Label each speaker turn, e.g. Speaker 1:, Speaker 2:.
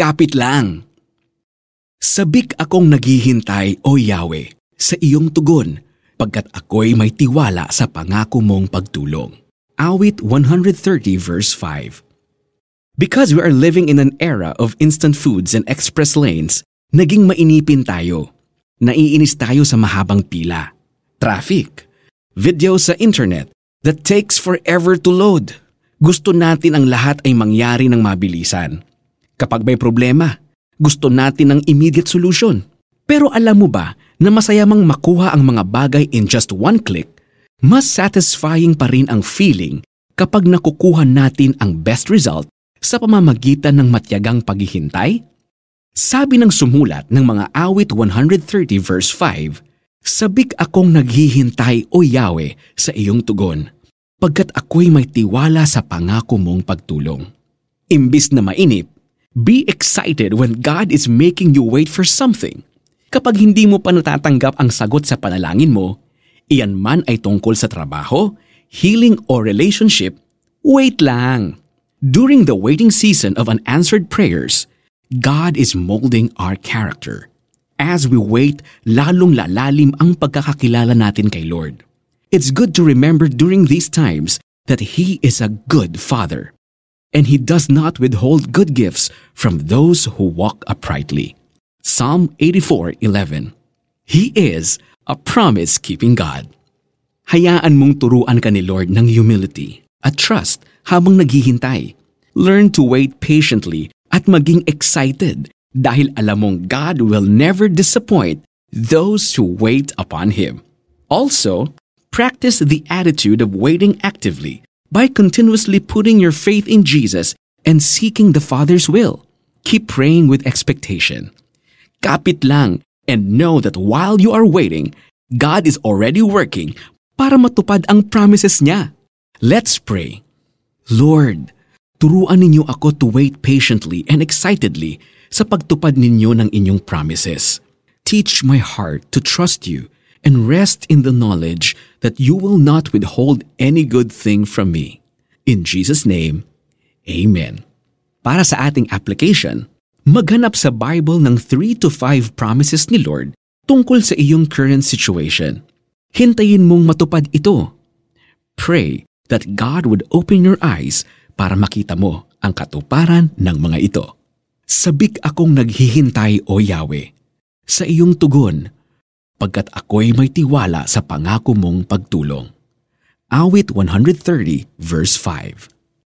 Speaker 1: Kapit lang. Sabik akong naghihintay, O Yahweh, sa iyong tugon, pagkat ako'y may tiwala sa pangako mong pagtulong. Awit 130 verse 5 Because we are living in an era of instant foods and express lanes, naging mainipin tayo. Naiinis tayo sa mahabang pila. Traffic. Video sa internet that takes forever to load. Gusto natin ang lahat ay mangyari ng mabilisan. Kapag may problema, gusto natin ng immediate solution. Pero alam mo ba na masaya mang makuha ang mga bagay in just one click, mas satisfying pa rin ang feeling kapag nakukuha natin ang best result sa pamamagitan ng matyagang paghihintay? Sabi ng sumulat ng mga awit 130 verse 5, Sabik akong naghihintay o Yahweh sa iyong tugon, pagkat ako'y may tiwala sa pangako mong pagtulong. Imbis na mainip, be excited when God is making you wait for something. Kapag hindi mo pa natatanggap ang sagot sa panalangin mo, iyan man ay tungkol sa trabaho, healing o relationship, wait lang. During the waiting season of unanswered prayers, God is molding our character. As we wait, lalong lalalim ang pagkakakilala natin kay Lord. It's good to remember during these times that He is a good Father, and He does not withhold good gifts from those who walk uprightly. Psalm 84:11. He is a promise-keeping God. Hayaan mong turuan ka ni Lord ng humility at trust habang naghihintay. Learn to wait patiently at maging excited dahil alam mong God will never disappoint those who wait upon Him. Also, practice the attitude of waiting actively by continuously putting your faith in Jesus and seeking the Father's will. Keep praying with expectation. Kapit lang and know that while you are waiting, God is already working para matupad ang promises niya. Let's pray. Lord, turuan ninyo ako to wait patiently and excitedly sa pagtupad ninyo ng inyong promises. Teach my heart to trust you and rest in the knowledge that you will not withhold any good thing from me. In Jesus' name, Amen. Para sa ating application, maghanap sa Bible ng 3 to 5 promises ni Lord tungkol sa iyong current situation. Hintayin mong matupad ito. Pray that God would open your eyes para makita mo ang katuparan ng mga ito. Sabik akong naghihintay, O Yahweh, sa iyong tugon, pagkat ako'y may tiwala sa pangako mong pagtulong. Awit 130 verse 5